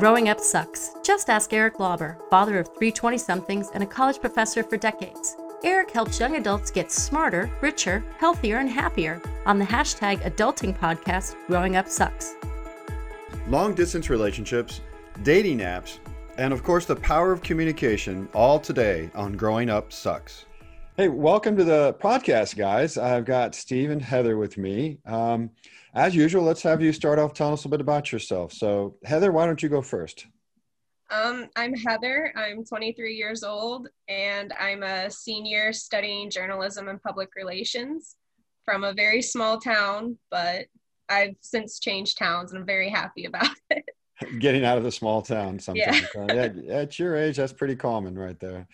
Growing Up Sucks. Just ask Eric Lauber, father of three 20 somethings and a college professor for decades. Eric helps young adults get smarter, richer, healthier, and happier on the hashtag adulting podcast, Growing Up Sucks. Long distance relationships, dating apps, and of course the power of communication, all today on Growing Up Sucks. Hey, welcome to the podcast, guys. I've got Steve and Heather with me. Um, as usual, let's have you start off telling us a bit about yourself. So, Heather, why don't you go first? Um, I'm Heather. I'm 23 years old, and I'm a senior studying journalism and public relations from a very small town, but I've since changed towns, and I'm very happy about it. Getting out of the small town sometimes. Yeah. at, at your age, that's pretty common right there.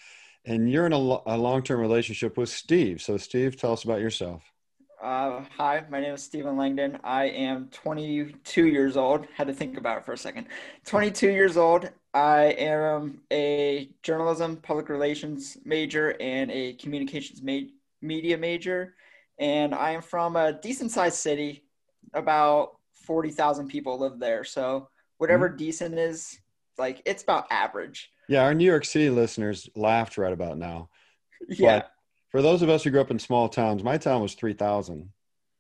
And you're in a, a long term relationship with Steve. So, Steve, tell us about yourself. Uh, hi, my name is Stephen Langdon. I am 22 years old. Had to think about it for a second. 22 years old. I am a journalism, public relations major, and a communications ma- media major. And I am from a decent sized city. About 40,000 people live there. So, whatever mm-hmm. decent is, like, it's about average. Yeah, our New York City listeners laughed right about now. Yeah. But for those of us who grew up in small towns, my town was 3,000,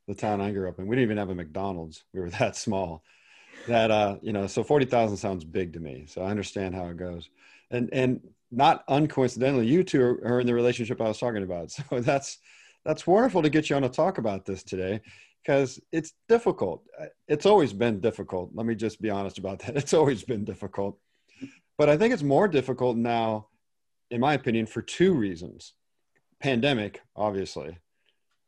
the town I grew up in. We didn't even have a McDonald's. We were that small. That, uh, you know, so 40,000 sounds big to me. So I understand how it goes. And, and not uncoincidentally, you two are, are in the relationship I was talking about. So that's, that's wonderful to get you on to talk about this today because it's difficult. It's always been difficult. Let me just be honest about that. It's always been difficult. But I think it's more difficult now, in my opinion, for two reasons pandemic, obviously.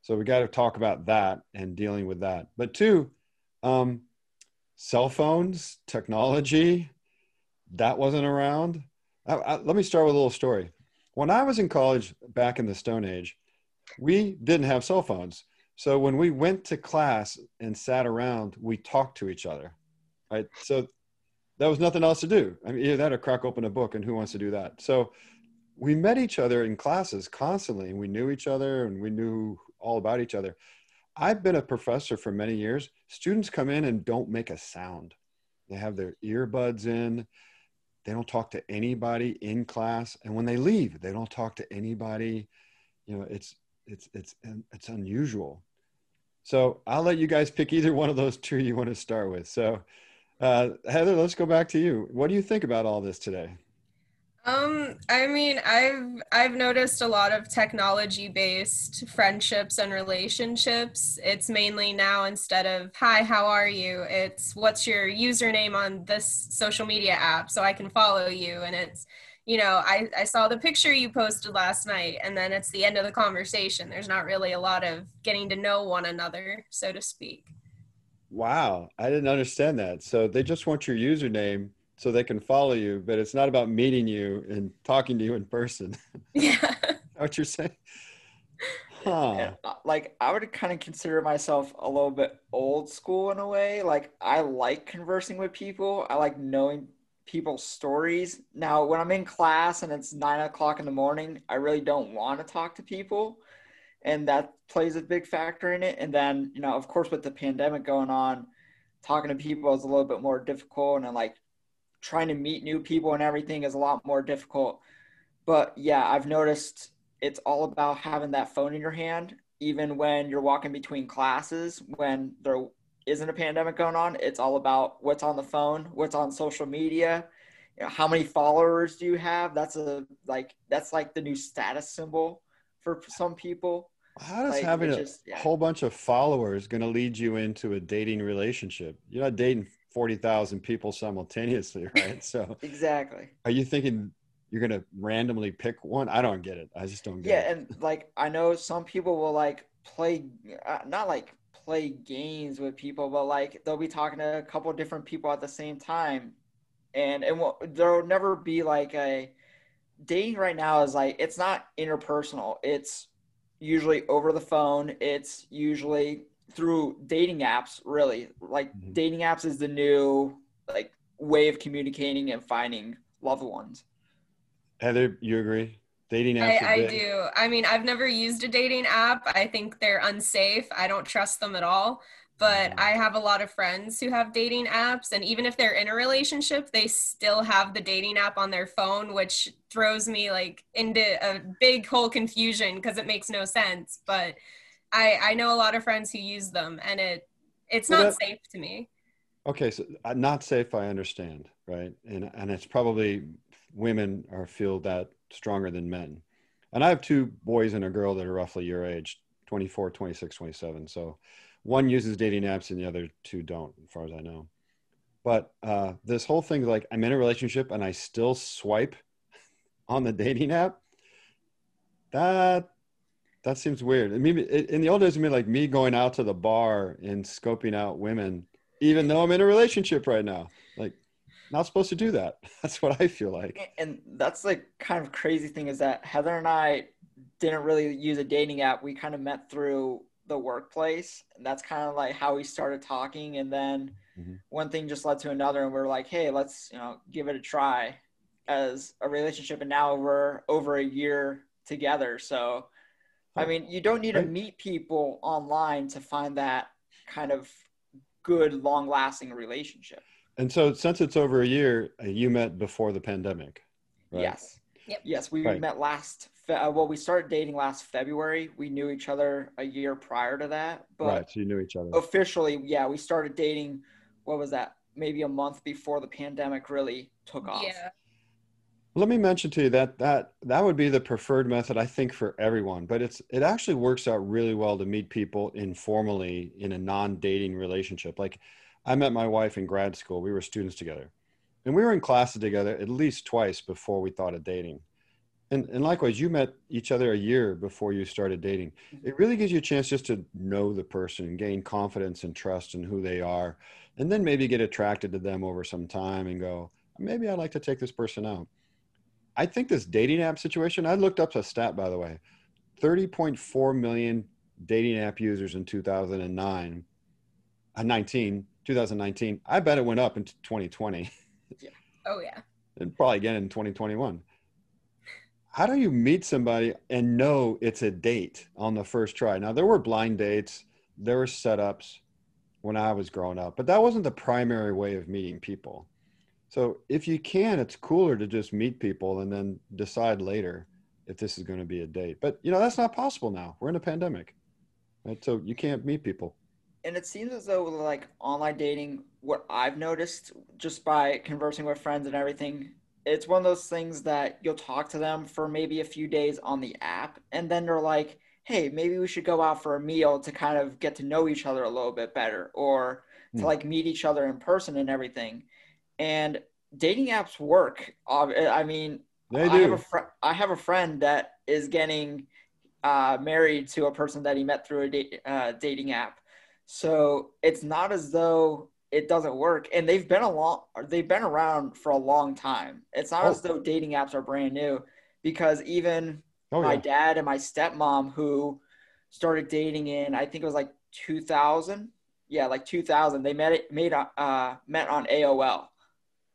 So we got to talk about that and dealing with that. But two, um, cell phones, technology, that wasn't around. I, I, let me start with a little story. When I was in college back in the Stone Age, we didn't have cell phones. So when we went to class and sat around, we talked to each other. Right. So there was nothing else to do. I mean, either that or crack open a book, and who wants to do that? So we met each other in classes constantly and we knew each other and we knew all about each other. I've been a professor for many years. Students come in and don't make a sound. They have their earbuds in. They don't talk to anybody in class. And when they leave, they don't talk to anybody. You know, it's it's it's it's unusual. So I'll let you guys pick either one of those two you want to start with. So uh, Heather, let's go back to you. What do you think about all this today? Um, I mean, I've I've noticed a lot of technology based friendships and relationships. It's mainly now instead of hi, how are you? It's what's your username on this social media app so I can follow you and it's you know, I, I saw the picture you posted last night and then it's the end of the conversation. There's not really a lot of getting to know one another, so to speak. Wow, I didn't understand that. So they just want your username so they can follow you, but it's not about meeting you and talking to you in person. Yeah. what you're saying? Huh. Yeah, uh, like I would kind of consider myself a little bit old school in a way. Like I like conversing with people. I like knowing people's stories. Now, when I'm in class and it's nine o'clock in the morning, I really don't want to talk to people. And that plays a big factor in it. And then, you know, of course, with the pandemic going on, talking to people is a little bit more difficult. And like trying to meet new people and everything is a lot more difficult. But yeah, I've noticed it's all about having that phone in your hand, even when you're walking between classes, when there isn't a pandemic going on. It's all about what's on the phone, what's on social media, you know, how many followers do you have? That's a like that's like the new status symbol for some people. How does like, having a just, yeah. whole bunch of followers going to lead you into a dating relationship? You're not dating 40,000 people simultaneously, right? So exactly. Are you thinking you're going to randomly pick one? I don't get it. I just don't get yeah, it. Yeah. And like, I know some people will like play, uh, not like play games with people, but like they'll be talking to a couple different people at the same time. And, and there'll never be like a dating right now is like, it's not interpersonal. It's usually over the phone. It's usually through dating apps really. Like mm-hmm. dating apps is the new like way of communicating and finding loved ones. Heather you agree? Dating apps I, I do. I mean i've never used a dating app. I think they're unsafe. I don't trust them at all. But I have a lot of friends who have dating apps, and even if they're in a relationship, they still have the dating app on their phone, which throws me like into a big whole confusion because it makes no sense. But I I know a lot of friends who use them, and it it's not that, safe to me. Okay, so uh, not safe, I understand, right? And and it's probably women are feel that stronger than men. And I have two boys and a girl that are roughly your age, 24, 26, 27. So one uses dating apps and the other two don't, as far as I know. But uh, this whole thing, like I'm in a relationship and I still swipe on the dating app, that that seems weird. I mean, in the old days, I mean, like me going out to the bar and scoping out women, even though I'm in a relationship right now. Like, not supposed to do that. That's what I feel like. And that's like kind of crazy thing is that Heather and I didn't really use a dating app. We kind of met through the workplace. And that's kind of like how we started talking. And then mm-hmm. one thing just led to another. And we are like, hey, let's, you know, give it a try as a relationship. And now we're over a year together. So, I mean, you don't need to meet people online to find that kind of good, long lasting relationship. And so, since it's over a year, uh, you met before the pandemic, right? Yes. Yep. Yes, we right. met last uh, well, we started dating last February. We knew each other a year prior to that. But right, so you knew each other. Officially, yeah, we started dating. What was that? Maybe a month before the pandemic really took off. Yeah. Let me mention to you that that that would be the preferred method, I think, for everyone. But it's it actually works out really well to meet people informally in a non-dating relationship. Like, I met my wife in grad school. We were students together, and we were in classes together at least twice before we thought of dating and, and likewise, you met each other a year before you started dating. It really gives you a chance just to know the person, and gain confidence and trust in who they are, and then maybe get attracted to them over some time and go, maybe I'd like to take this person out. I think this dating app situation, I looked up a stat, by the way 30.4 million dating app users in 2009, uh, 19, 2019. I bet it went up in 2020. Yeah. Oh, yeah. and probably again in 2021 how do you meet somebody and know it's a date on the first try? Now there were blind dates, there were setups when I was growing up, but that wasn't the primary way of meeting people. So if you can, it's cooler to just meet people and then decide later if this is going to be a date. But you know, that's not possible now. We're in a pandemic. Right? So you can't meet people. And it seems as though like online dating, what I've noticed just by conversing with friends and everything, it's one of those things that you'll talk to them for maybe a few days on the app and then they're like hey maybe we should go out for a meal to kind of get to know each other a little bit better or to mm. like meet each other in person and everything and dating apps work i mean they do. I, have a fr- I have a friend that is getting uh, married to a person that he met through a da- uh, dating app so it's not as though it doesn't work and they've been a long they've been around for a long time it's not oh. as though dating apps are brand new because even oh, my yeah. dad and my stepmom who started dating in i think it was like 2000 yeah like 2000 they met it made uh met on aol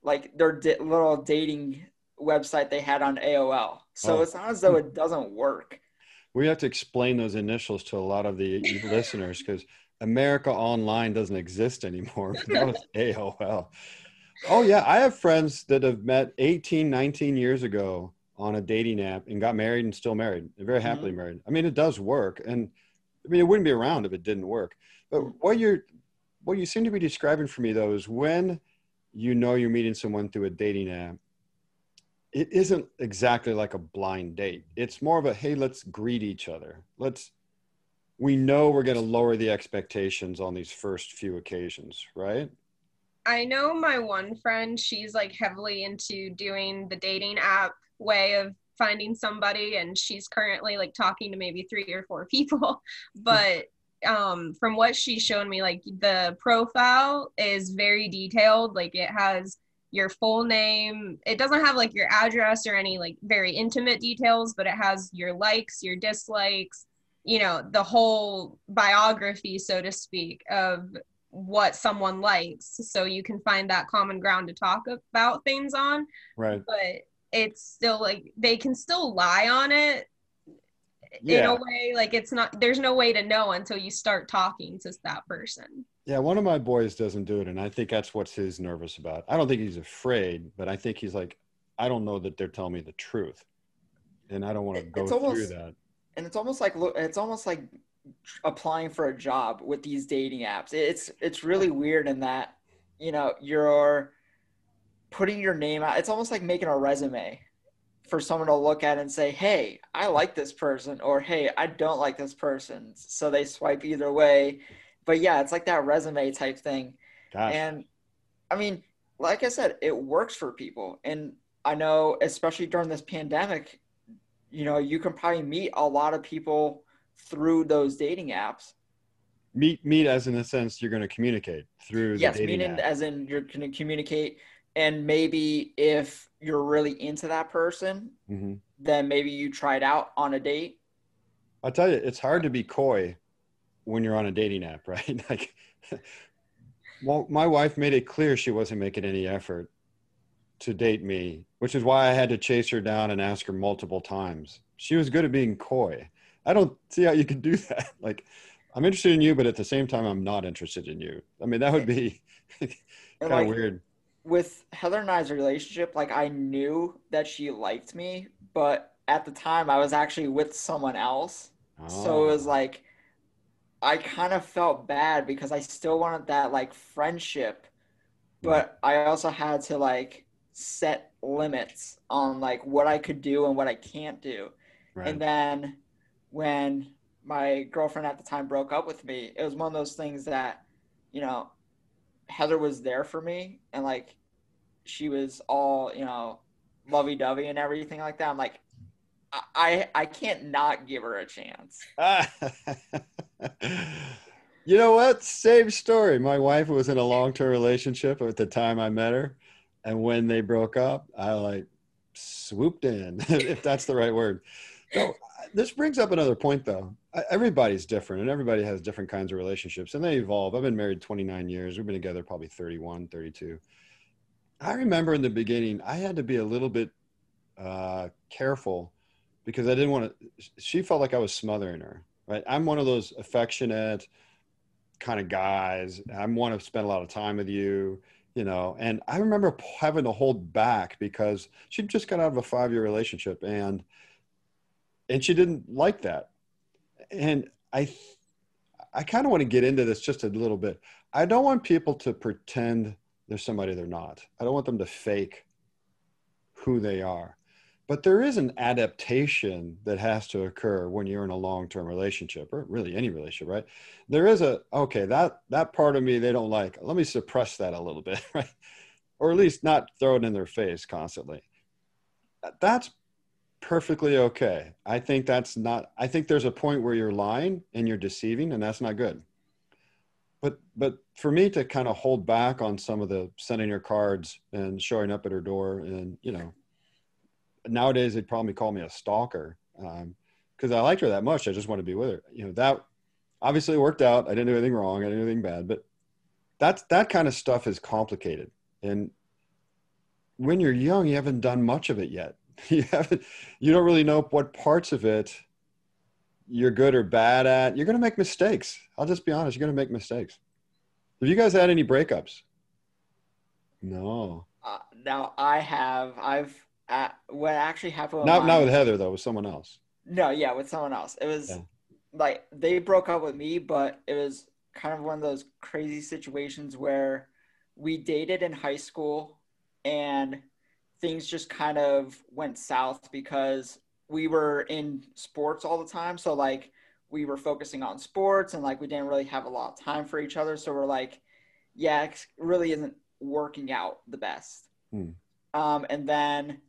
like their di- little dating website they had on aol so oh. it's not as though it doesn't work we have to explain those initials to a lot of the listeners because America Online doesn't exist anymore. that was AOL. Oh, yeah. I have friends that have met 18, 19 years ago on a dating app and got married and still married, and very happily mm-hmm. married. I mean, it does work. And I mean, it wouldn't be around if it didn't work. But what you're, what you seem to be describing for me, though, is when you know you're meeting someone through a dating app, it isn't exactly like a blind date. It's more of a, hey, let's greet each other. Let's, we know we're going to lower the expectations on these first few occasions, right? I know my one friend, she's like heavily into doing the dating app way of finding somebody and she's currently like talking to maybe three or four people but um from what she's shown me like the profile is very detailed like it has your full name. It doesn't have like your address or any like very intimate details but it has your likes your dislikes you know the whole biography so to speak of what someone likes. So you can find that common ground to talk about things on. Right. But it's still like they can still lie on it yeah. in a way like it's not there's no way to know until you start talking to that person Yeah, one of my boys doesn't do it, and I think that's what's his nervous about. I don't think he's afraid, but I think he's like, I don't know that they're telling me the truth, and I don't want to go almost, through that. And it's almost like it's almost like applying for a job with these dating apps. It's it's really weird in that you know you're putting your name out. It's almost like making a resume for someone to look at and say, "Hey, I like this person," or "Hey, I don't like this person." So they swipe either way. But yeah, it's like that resume type thing. Gosh. And I mean, like I said, it works for people. And I know, especially during this pandemic, you know, you can probably meet a lot of people through those dating apps. Meet meet as in a sense you're going to communicate through. Yes, meeting app. as in you're going to communicate, and maybe if you're really into that person, mm-hmm. then maybe you try it out on a date. I'll tell you, it's hard to be coy when you're on a dating app, right? like, well, my wife made it clear she wasn't making any effort to date me, which is why I had to chase her down and ask her multiple times. She was good at being coy. I don't see how you can do that. Like, I'm interested in you, but at the same time, I'm not interested in you. I mean, that would be kind of like, weird. With Heather and I's relationship, like, I knew that she liked me, but at the time, I was actually with someone else. Oh. So it was oh. like, I kind of felt bad because I still wanted that like friendship, but I also had to like set limits on like what I could do and what I can't do. Right. And then when my girlfriend at the time broke up with me, it was one of those things that, you know, Heather was there for me and like she was all, you know, lovey dovey and everything like that. I'm like, I I can't not give her a chance. you know what? Same story. My wife was in a long term relationship at the time I met her. And when they broke up, I like swooped in, if that's the right word. So this brings up another point though. Everybody's different and everybody has different kinds of relationships and they evolve. I've been married 29 years. We've been together probably 31, 32. I remember in the beginning, I had to be a little bit uh, careful because I didn't want to, she felt like I was smothering her, right? I'm one of those affectionate kind of guys. I want to spend a lot of time with you you know and i remember having to hold back because she just got out of a five year relationship and and she didn't like that. And i i kind of want to get into this just a little bit. I don't want people to pretend they're somebody they're not. I don't want them to fake who they are. But there is an adaptation that has to occur when you're in a long-term relationship or really any relationship right? There is a okay that that part of me they don't like. Let me suppress that a little bit right? Or at least not throw it in their face constantly. That's perfectly okay i think that's not i think there's a point where you're lying and you're deceiving and that's not good but but for me to kind of hold back on some of the sending her cards and showing up at her door and you know nowadays they'd probably call me a stalker because um, I liked her that much. I just want to be with her. You know that obviously worked out. I didn't do anything wrong. I didn't do anything bad, but that's that kind of stuff is complicated. And when you're young, you haven't done much of it yet. You haven't. You don't really know what parts of it you're good or bad at. You're going to make mistakes. I'll just be honest. You're going to make mistakes. Have you guys had any breakups? No. Uh, now I have. I've uh, what actually happened. Not not with Heather though, with someone else. No, yeah, with someone else. It was yeah. like they broke up with me, but it was kind of one of those crazy situations where we dated in high school and things just kind of went south because we were in sports all the time. So like we were focusing on sports and like we didn't really have a lot of time for each other. So we're like, yeah, it really isn't working out the best. Hmm. Um, and then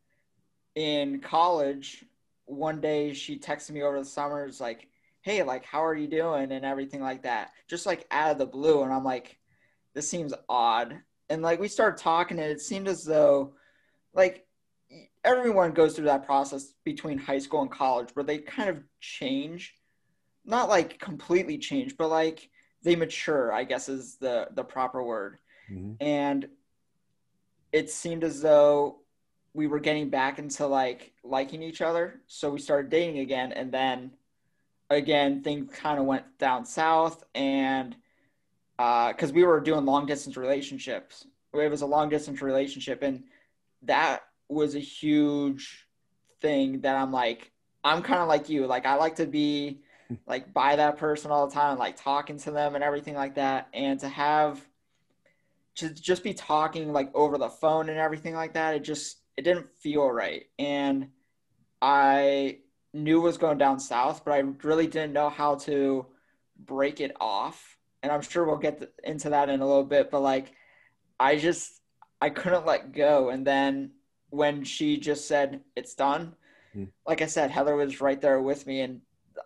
in college, one day she texted me over the summer. It's like, hey, like, how are you doing? And everything like that. Just like out of the blue. And I'm like, this seems odd. And like, we started talking, and it seemed as though, like, everyone goes through that process between high school and college where they kind of change. Not like completely change, but like they mature, I guess is the, the proper word. Mm-hmm. And it seemed as though we were getting back into like liking each other. So we started dating again. And then again, things kind of went down south. And because uh, we were doing long distance relationships. It was a long distance relationship, and that was a huge thing that I'm like, I'm kind of like you. Like I like to be like by that person all the time, like talking to them and everything like that. And to have to just be talking like over the phone and everything like that, it just it didn't feel right. And I knew was going down south, but I really didn't know how to break it off. And I'm sure we'll get into that in a little bit, but like I just I couldn't let go. And then when she just said it's done, mm. like I said, Heather was right there with me. And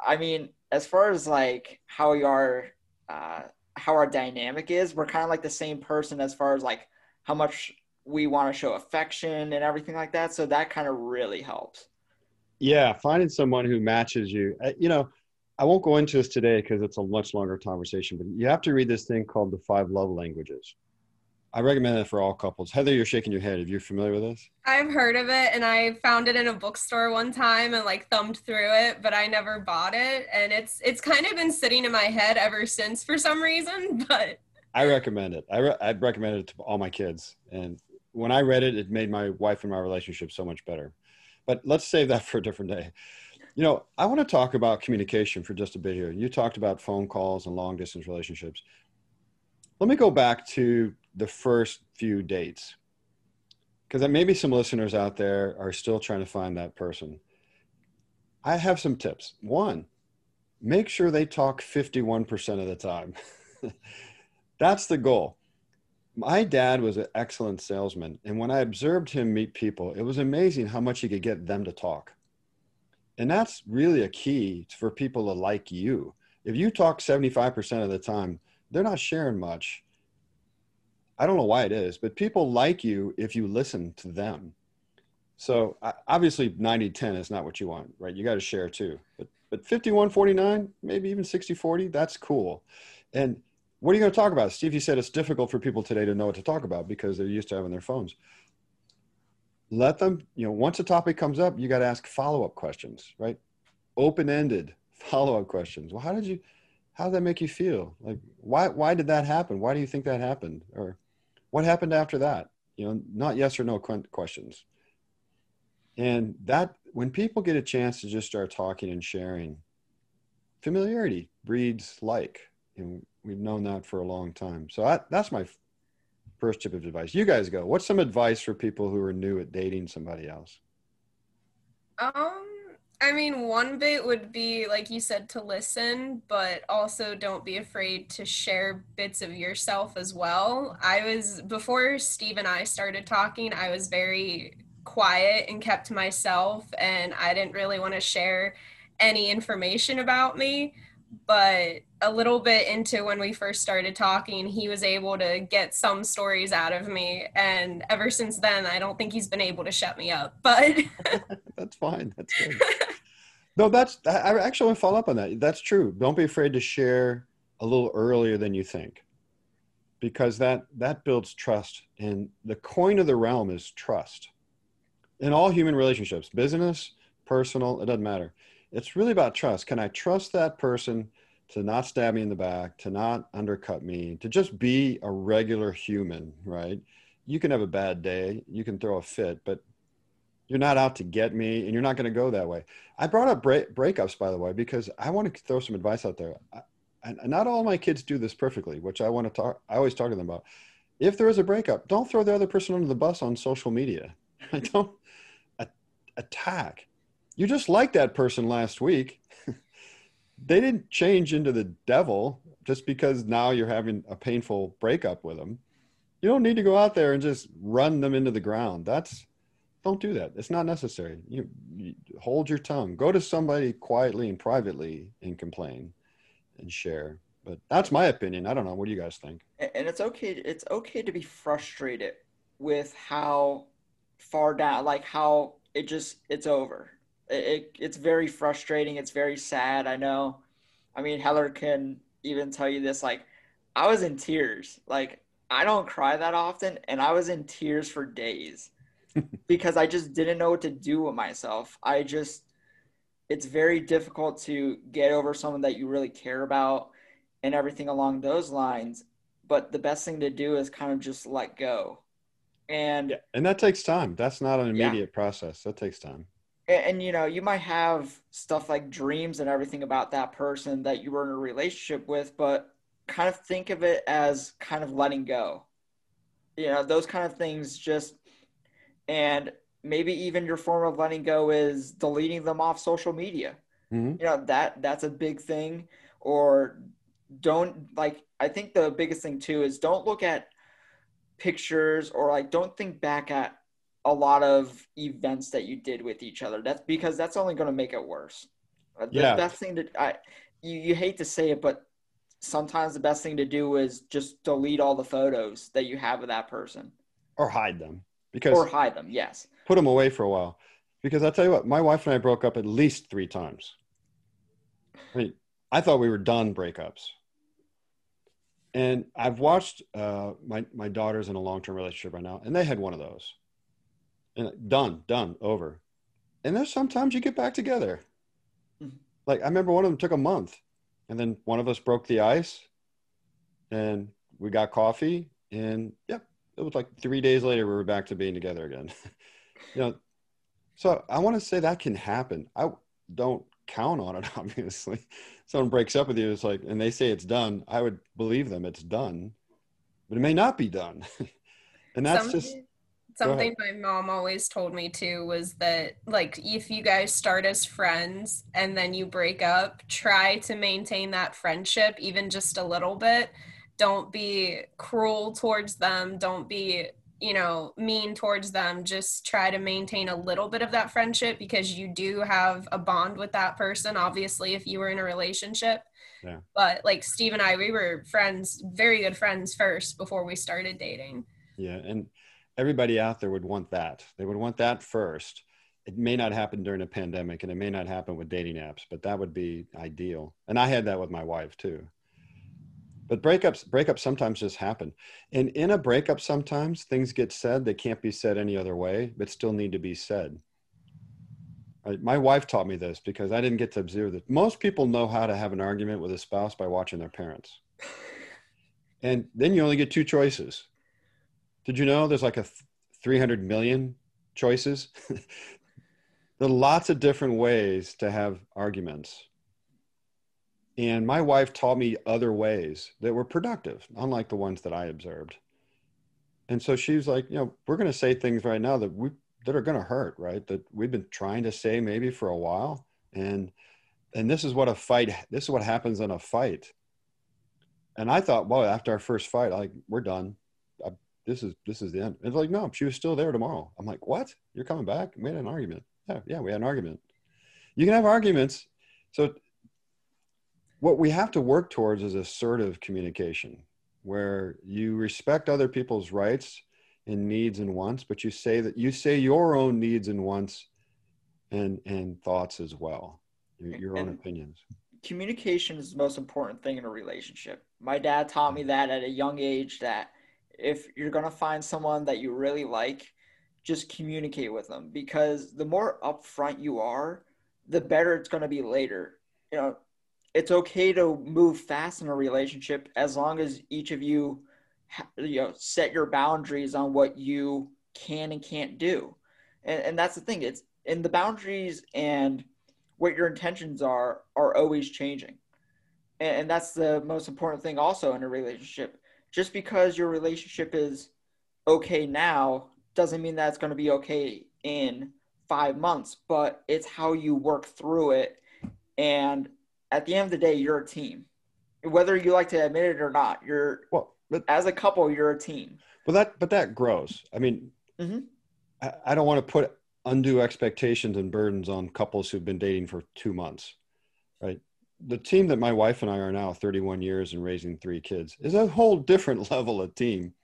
I mean, as far as like how we are, uh, how our dynamic is, we're kind of like the same person as far as like how much we want to show affection and everything like that. So that kind of really helps. Yeah, finding someone who matches you. Uh, you know, I won't go into this today because it's a much longer conversation, but you have to read this thing called the five love languages. I recommend it for all couples. Heather, you're shaking your head. Are you familiar with this? I've heard of it and I found it in a bookstore one time and like thumbed through it, but I never bought it. And it's it's kind of been sitting in my head ever since for some reason. But I recommend it. I, re- I recommend it to all my kids. And when I read it, it made my wife and my relationship so much better. But let's save that for a different day. You know, I want to talk about communication for just a bit here. You talked about phone calls and long distance relationships. Let me go back to the first few dates because maybe some listeners out there are still trying to find that person. I have some tips. One, make sure they talk 51% of the time. That's the goal. My dad was an excellent salesman. And when I observed him meet people, it was amazing how much he could get them to talk. And that's really a key for people to like you. If you talk 75% of the time, they're not sharing much. I don't know why it is, but people like you if you listen to them. So obviously 90 10 is not what you want, right? You got to share too. But but 51 49, maybe even 60 40, that's cool. And what are you going to talk about? Steve, you said it's difficult for people today to know what to talk about because they're used to having their phones. Let them, you know, once a topic comes up, you got to ask follow up questions, right? Open ended follow up questions. Well, how did you, how did that make you feel? Like, why, why did that happen? Why do you think that happened? Or, what happened after that? You know, not yes or no questions. And that, when people get a chance to just start talking and sharing, familiarity breeds like. And we've known that for a long time. So I, that's my first tip of advice. You guys go. What's some advice for people who are new at dating somebody else? Um, I mean, one bit would be, like you said, to listen, but also don't be afraid to share bits of yourself as well. I was, before Steve and I started talking, I was very quiet and kept to myself, and I didn't really want to share any information about me. But a little bit into when we first started talking, he was able to get some stories out of me. And ever since then, I don't think he's been able to shut me up. But that's fine. That's good. No, that's I actually want to follow up on that. That's true. Don't be afraid to share a little earlier than you think, because that that builds trust. And the coin of the realm is trust. In all human relationships, business, personal, it doesn't matter. It's really about trust. Can I trust that person to not stab me in the back, to not undercut me, to just be a regular human, right? You can have a bad day, you can throw a fit, but you're not out to get me and you're not going to go that way. I brought up break, breakups by the way because i want to throw some advice out there. And not all my kids do this perfectly which i want to talk i always talk to them about. If there is a breakup don't throw the other person under the bus on social media. Don't attack you just like that person last week they didn't change into the devil just because now you're having a painful breakup with them you don't need to go out there and just run them into the ground that's don't do that. It's not necessary. You, you, hold your tongue. Go to somebody quietly and privately and complain and share. But that's my opinion. I don't know. What do you guys think? And it's okay. It's okay to be frustrated with how far down, like how it just it's over. It, it it's very frustrating. It's very sad. I know. I mean, Heather can even tell you this. Like, I was in tears. Like, I don't cry that often, and I was in tears for days because I just didn't know what to do with myself. I just, it's very difficult to get over someone that you really care about and everything along those lines. but the best thing to do is kind of just let go. And yeah, and that takes time. That's not an immediate yeah. process. That takes time. And, and, you know, you might have stuff like dreams and everything about that person that you were in a relationship with, but kind of think of it as kind of letting go. You know, those kind of things just and maybe even your form of letting go is deleting them off social media. Mm-hmm. You know, that that's a big thing or don't like I think the biggest thing too is don't look at pictures or like don't think back at a lot of events that you did with each other. That's because that's only going to make it worse. Uh, the best thing to I you, you hate to say it, but sometimes the best thing to do is just delete all the photos that you have of that person or hide them because or hide them. Yes, put them away for a while. Because I'll tell you what, my wife and I broke up at least three times. I mean, I thought we were done breakups and I've watched uh, my my daughter's in a long term relationship right now, and they had one of those, and done, done, over. And there's sometimes you get back together. Mm-hmm. Like I remember one of them took a month, and then one of us broke the ice, and we got coffee, and yep, it was like three days later we were back to being together again. you know, so I want to say that can happen. I don't count on it, obviously someone breaks up with you, it's like, and they say it's done, I would believe them. It's done, but it may not be done. and that's something, just something my mom always told me too was that like if you guys start as friends and then you break up, try to maintain that friendship even just a little bit. Don't be cruel towards them. Don't be you know mean towards them just try to maintain a little bit of that friendship because you do have a bond with that person obviously if you were in a relationship yeah. but like steve and i we were friends very good friends first before we started dating yeah and everybody out there would want that. They would want that first. It may not happen during a pandemic and it may not happen with dating apps but that would be ideal. And i had that with my wife too. But breakups breakups sometimes just happen. And in a breakup sometimes things get said that can't be said any other way but still need to be said. My wife taught me this because i didn't get to observe that most people know how to have an argument with a spouse by watching their parents. And then you only get two choices did you know there's like a 300 million choices there are lots of different ways to have arguments and my wife taught me other ways that were productive, unlike the ones that I observed. And so she was like, you know, we're going to say things right now that we that are going to hurt, right? That we've been trying to say maybe for a while, and and this is what a fight. This is what happens in a fight. And I thought, well, after our first fight, like we're done. This is this is the end. It's like, no, she was still there tomorrow. I'm like, what? You're coming back? We had an argument. Yeah, yeah, we had an argument. You can have arguments. So what we have to work towards is assertive communication where you respect other people's rights and needs and wants but you say that you say your own needs and wants and and thoughts as well your, your own opinions communication is the most important thing in a relationship my dad taught me that at a young age that if you're going to find someone that you really like just communicate with them. Because the more upfront you are the better it's going to be later. You know it's okay to move fast in a relationship as long as each of you you know set your boundaries on what you can and can't do. And, and that's the thing it's in the boundaries and what your intentions are are always changing. And, and that's the most important thing also in a relationship just because your relationship is okay now doesn't mean that it's going to be okay in five months but it's how you work through it and at the end of the day, you're a team. Whether you like to admit it or not, you're well. But, as a couple, you're a team. But that but that grows. I mean, mm-hmm. I, I don't want to put undue expectations and burdens on couples who've been dating for two months, right? The team that my wife and I are now, 31 years and raising three kids, is a whole different level of team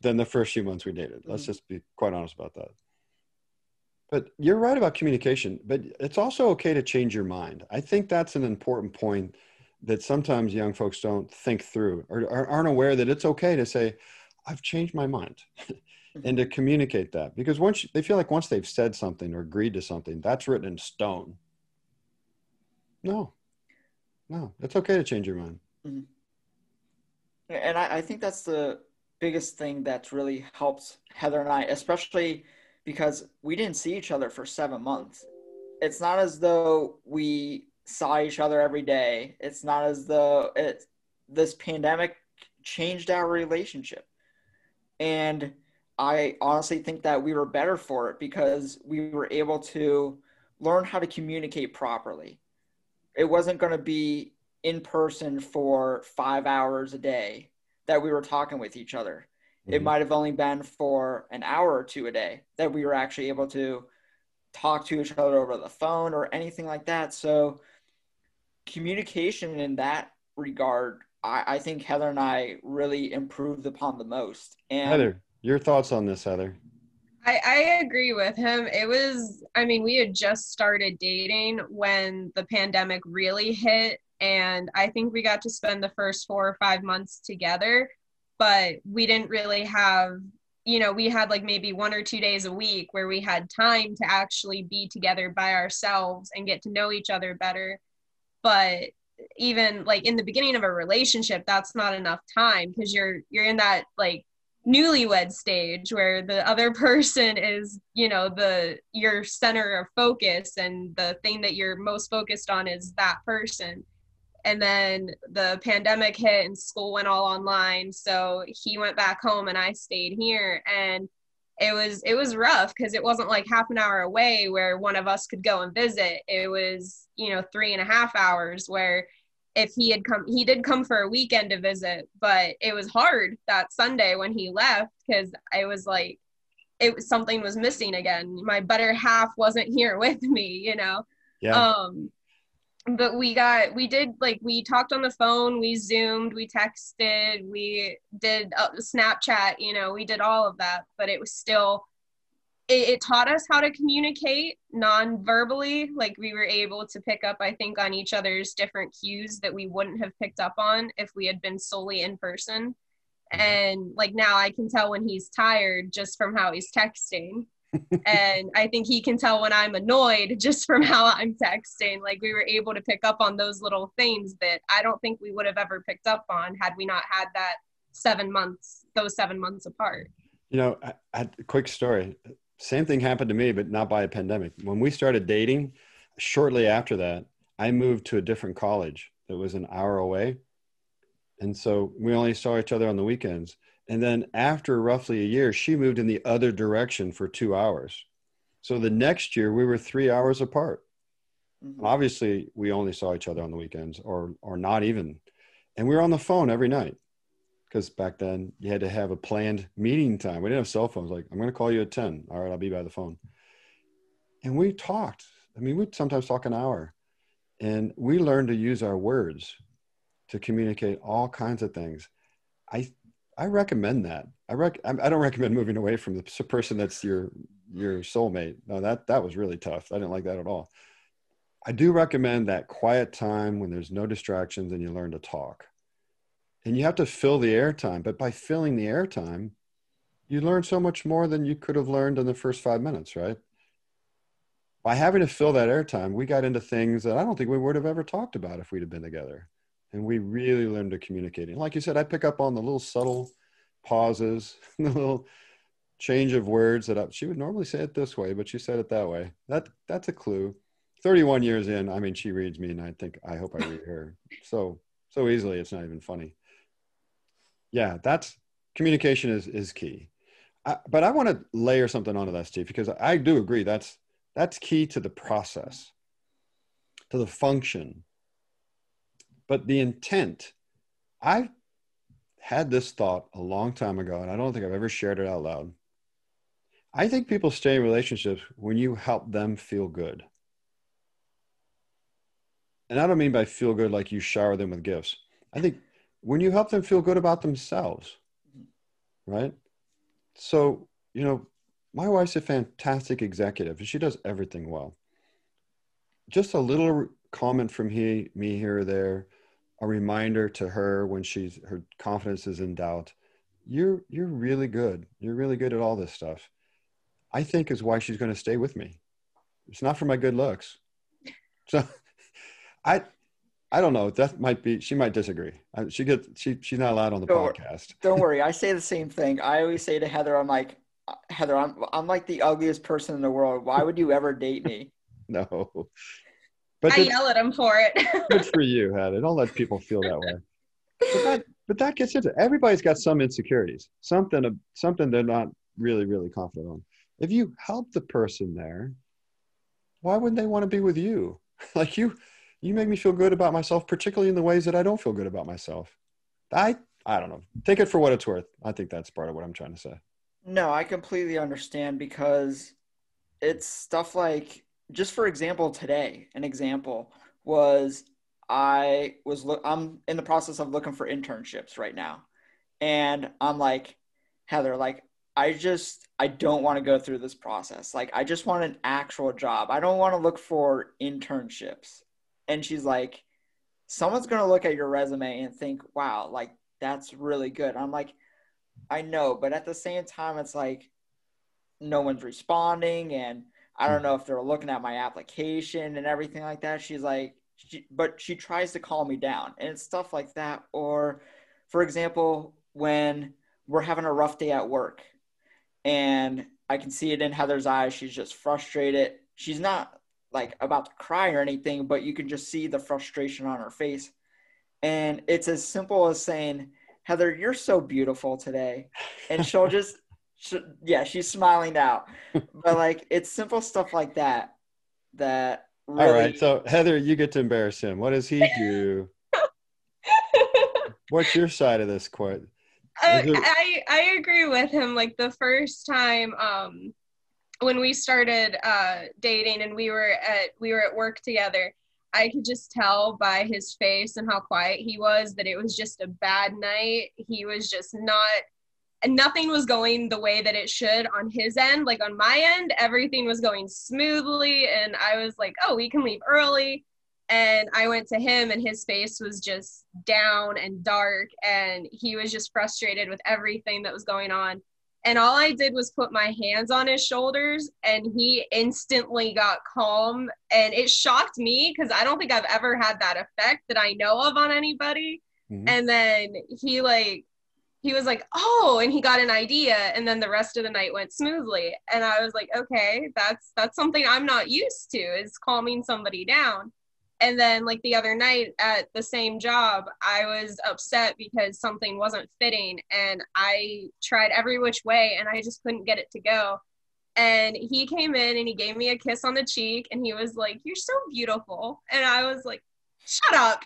than the first few months we dated. Let's mm-hmm. just be quite honest about that. But you're right about communication, but it's also okay to change your mind. I think that's an important point that sometimes young folks don't think through or, aren't aware that it's okay to say, I've changed my mind and to communicate that because once they feel like once they've said something or agreed to something, that's written in stone. No, no, it's okay to change your mind. Mm-hmm. And I, I think that's the biggest thing that really helped Heather and I, especially because we didn't see each other for seven months. It's not as though we saw each other every day. It's not as though it this pandemic changed our relationship. And I honestly think that we were better for it because we were able to learn how to communicate properly. It wasn't going to be in person for five hours a day that we were talking with each other. Mm-hmm. It might have only been for an hour or two a day that we were actually able to talk to each other over the phone or anything like that. So, communication in that regard, I, I think Heather and I really improved upon the most. And Heather, your thoughts on this, Heather? I, I agree with him. It was, I mean, we had just started dating when the pandemic really hit. And I think we got to spend the first four or five months together, but we didn't really have, you know, we had like maybe one or two days a week where we had time to actually be together by ourselves and get to know each other better. But even like in the beginning of a relationship, that's not enough time because you're you're in that like newlywed stage where the other person is you know the your center of focus and the thing that you're most focused on is that person. And then the pandemic hit and school went all online so he went back home and i stayed here. And it was it was rough because it wasn't like half an hour away where one of us could go and visit. It was you know three and a half hours where if he had come he did come for a weekend to visit but it was hard that sunday when he left because i was like it was something was missing again my better half wasn't here with me you know yeah. um but we got we did like we talked on the phone we zoomed we texted we did uh, snapchat you know we did all of that but it was still it, it taught us how to communicate non-verbally. Like we were able to pick up i think on each other's different cues that we wouldn't have picked up on if we had been solely in person. Mm-hmm. And like now i can tell when he's tired just from how he's texting. And i think he can tell when i'm annoyed just from how i'm texting. Like we were able to pick up on those little things that i don't think we would have ever picked up on had we not had that seven months those seven months apart. You know a quick story same thing happened to me, but not by a pandemic. When we started dating, shortly after that, I moved to a different college that was an hour away. And so we only saw each other on the weekends. And then after roughly a year, she moved in the other direction for two hours. So the next year, we were three hours apart. Mm-hmm. Obviously, we only saw each other on the weekends or, or not even. And we were on the phone every night because back then you had to have a planned meeting time. We didn't have cell phones. Like, I'm going to call you at 10. All right, I'll be by the phone. And we talked. I mean, we'd sometimes talk an hour. And we learned to use our words to communicate all kinds of things. I I recommend that. I rec I don't recommend moving away from the person that's your your soulmate. No, that that was really tough. I didn't like that at all. I do recommend that quiet time when there's no distractions and you learn to talk and you have to fill the airtime. But by filling the airtime, you learn so much more than you could have learned in the first five minutes, right? By having to fill that airtime, we got into things that I don't think we would have ever talked about if we'd have been together. And we really learned to communicate. And like you said, I pick up on the little subtle pauses, the little change of words that I, she would normally say it this way, but she said it that way. That that's a clue. 31 years in, I mean, she reads me, and I think I hope I read her so so easily. It's not even funny yeah that's communication is is key. I, but i want to layer something onto that steve because i do agree that's that's key to the process to the function. But the intent i had this thought a long time ago and i don't think i've ever shared it out loud. I think people stay in relationships when you help them feel good. And i don't mean by feel good like you shower them with gifts. I think when you help them feel good about themselves, right? So, you know, my wife's a fantastic executive and she does everything well. Just a little comment from he, me here or there, a reminder to her when she's her confidence is in doubt. You're you're really good. You're really good at all this stuff. I think is why she's going to stay with me. It's not for my good looks. So I I don't know. That might be. She might disagree. She gets. she she's not allowed on the don't, podcast. Don't worry. I say the same thing. I always say to Heather, I'm like, uh, Heather, I'm I'm like the ugliest person in the world. Why would you ever date me? no. But I yell at him for it. good for you, Heather. Don't let people feel that way. But that, but that gets into everybody's got some insecurities, something something they're not really really confident on. If you help the person there, why wouldn't they want to be with you? like you, you make me feel good about myself, particularly in the ways that I don't feel good about myself. I I don't know. Take it for what it's worth. I think that's part of what I'm trying to say. No, I completely understand because it's stuff like just for example today, an example was I was look I'm in the process of looking for internships right now. And I'm like, Heather, like I just I don't want to go through this process. Like I just want an actual job. I don't want to look for internships. And she's like, someone's going to look at your resume and think, "Wow, like that's really good." I'm like, I know, but at the same time, it's like no one's responding, and I don't know if they're looking at my application and everything like that. She's like, she, but she tries to calm me down, and it's stuff like that. Or, for example, when we're having a rough day at work, and I can see it in Heather's eyes. She's just frustrated. She's not like about to cry or anything, but you can just see the frustration on her face. And it's as simple as saying, Heather, you're so beautiful today. And she'll just, she, yeah, she's smiling now. But like, it's simple stuff like that that really. All right. So, Heather, you get to embarrass him. What does he do? What's your side of this quote? Uh, I I agree with him. Like the first time, um, when we started uh, dating and we were at we were at work together, I could just tell by his face and how quiet he was that it was just a bad night. He was just not, and nothing was going the way that it should on his end. Like on my end, everything was going smoothly. And I was like, oh, we can leave early. And I went to him, and his face was just down and dark. And he was just frustrated with everything that was going on and all I did was put my hands on his shoulders and he instantly got calm. And it shocked me because I don't think I've ever had that effect that I know of on anybody. Mm-hmm. and then he like he was like oh and he got an idea and then the rest of the night went smoothly. And I was like okay that's that's something I'm not used to is calming somebody down and then like the other night at the same job i was upset because something wasn't fitting and i tried every which way and i just couldn't get it to go. And he came in and he gave me a kiss on the cheek and he was like you're so beautiful. And i was like shut up.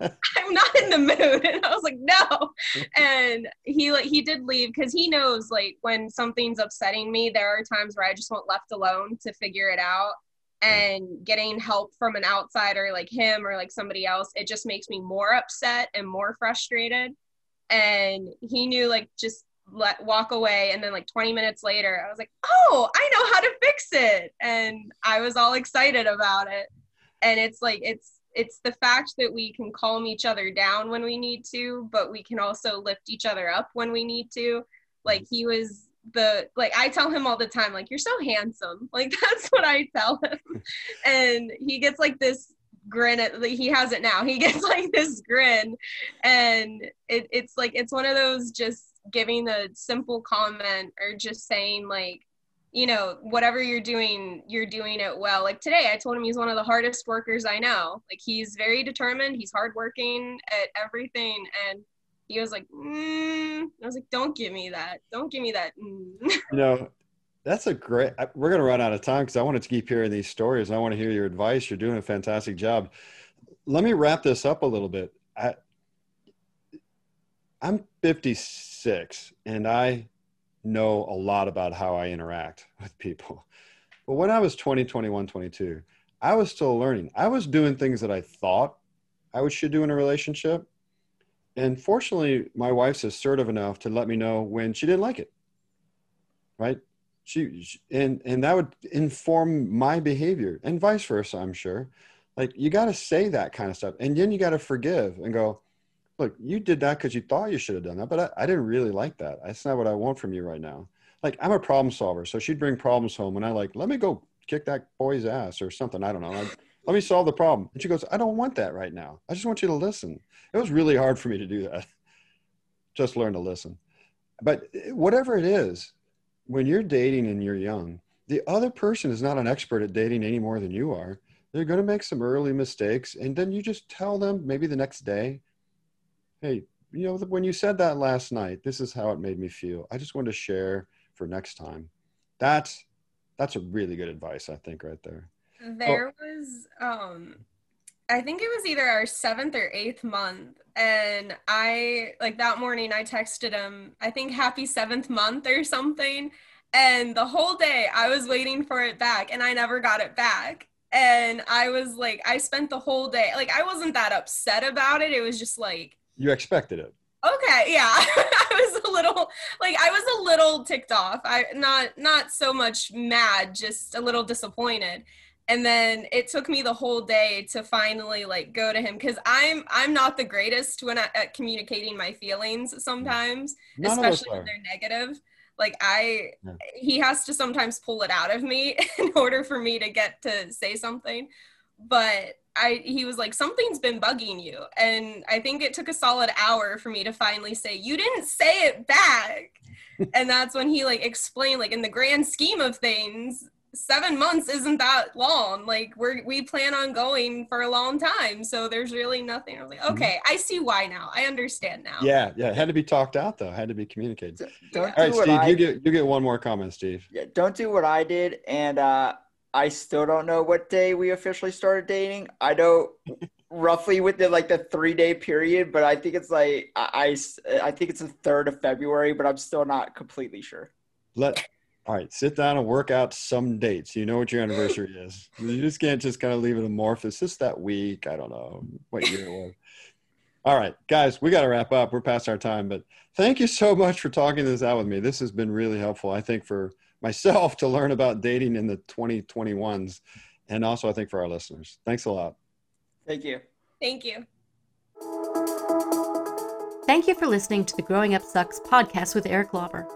I'm not in the mood. And i was like no. And he like he did leave because he knows like when something's upsetting me there are times where i just want left alone to figure it out and getting help from an outsider like him or like somebody else it just makes me more upset and more frustrated. And he knew like just let walk away. And then like 20 minutes later i was like oh i know how to fix it. And i was all excited about it. And it's like it's it's the fact that we can calm each other down when we need to but we can also lift each other up when we need to. Like he was the like I tell him all the time, like, you're so handsome. Like that's what I tell him. and he gets like this grin at he has it now. He gets like this grin and it, it's like it's one of those just giving a simple comment or just saying like you know whatever you're doing you're doing it well like today i told him he's one of the hardest workers i know like he's very determined he's hardworking at everything and he was like, mm. I was like, don't give me that. Don't give me that. Mm. You know, that's a great, we're going to run out of time because I wanted to keep hearing these stories. I want to hear your advice. You're doing a fantastic job. Let me wrap this up a little bit. I, I'm 56 and I know a lot about how I interact with people. But when I was 20, 21, 22, I was still learning. I was doing things that I thought I should do in a relationship and fortunately my wife's assertive enough to let me know when she didn't like it right? She, she and and that would inform my behavior and vice versa i'm sure. Like you got to say that kind of stuff and then you got to forgive and go look you did that because you thought you should have done that but I, I didn't really like that. That's not what i want from you right now. Like i'm a problem solver so she'd bring problems home and i like let me go kick that boy's ass or something i don't know I'd, let me solve the problem. And she goes, I don't want that right now. I just want you to listen. It was really hard for me to do that. just learn to listen. But whatever it is, when you're dating and you're young, the other person is not an expert at dating any more than you are. They're going to make some early mistakes. And then you just tell them maybe the next day, hey, you know, when you said that last night, this is how it made me feel. I just want to share for next time. That's that's a really good advice, I think, right there. There oh. was um I think it was either our seventh or eighth month. And I, like that morning, I texted him, I think happy seventh month or something. And the whole day I was waiting for it back and I never got it back. And I was like, I spent the whole day, like, I wasn't that upset about it. It was just like, you expected it. Okay, yeah. I was a little like I was a little ticked off. I not not so much mad, just a little disappointed and then it took me the whole day to finally like go to him because i'm i'm not the greatest when I, at communicating my feelings sometimes None especially when they're negative. Like i yeah. he has to sometimes pull it out of me in order for me to get to say something. But i he was like something's been bugging you. And i think it took a solid hour for me to finally say you didn't say it back. And that's when he like explained like in the grand scheme of things seven months isn't that long. Like we're we plan on going for a long time. So there's really nothing. I was like, mm-hmm. okay, I see why now. I understand now. Yeah, yeah. It had to be talked out though. It had to be communicated. Don't All right, Steve, I, you get you get one more comment, Steve. Yeah, don't do what I did. And uh I still don't know what day we officially started dating. I know roughly within like the three day period, but I think it's like I, I, I think it's the third of February, but I'm still not completely sure. Let all right, sit down and work out some dates. You know what your anniversary is. You just can't just kind of leave it amorphous. Just that week. I don't know what year it was. All right, guys, we got to wrap up. We're past our time, but thank you so much for talking this out with me. This has been really helpful, I think, for myself to learn about dating in the 2021s, and also I think for our listeners. Thanks a lot. Thank you. Thank you. Thank you for listening to the Growing Up Sucks podcast with Eric Lauber.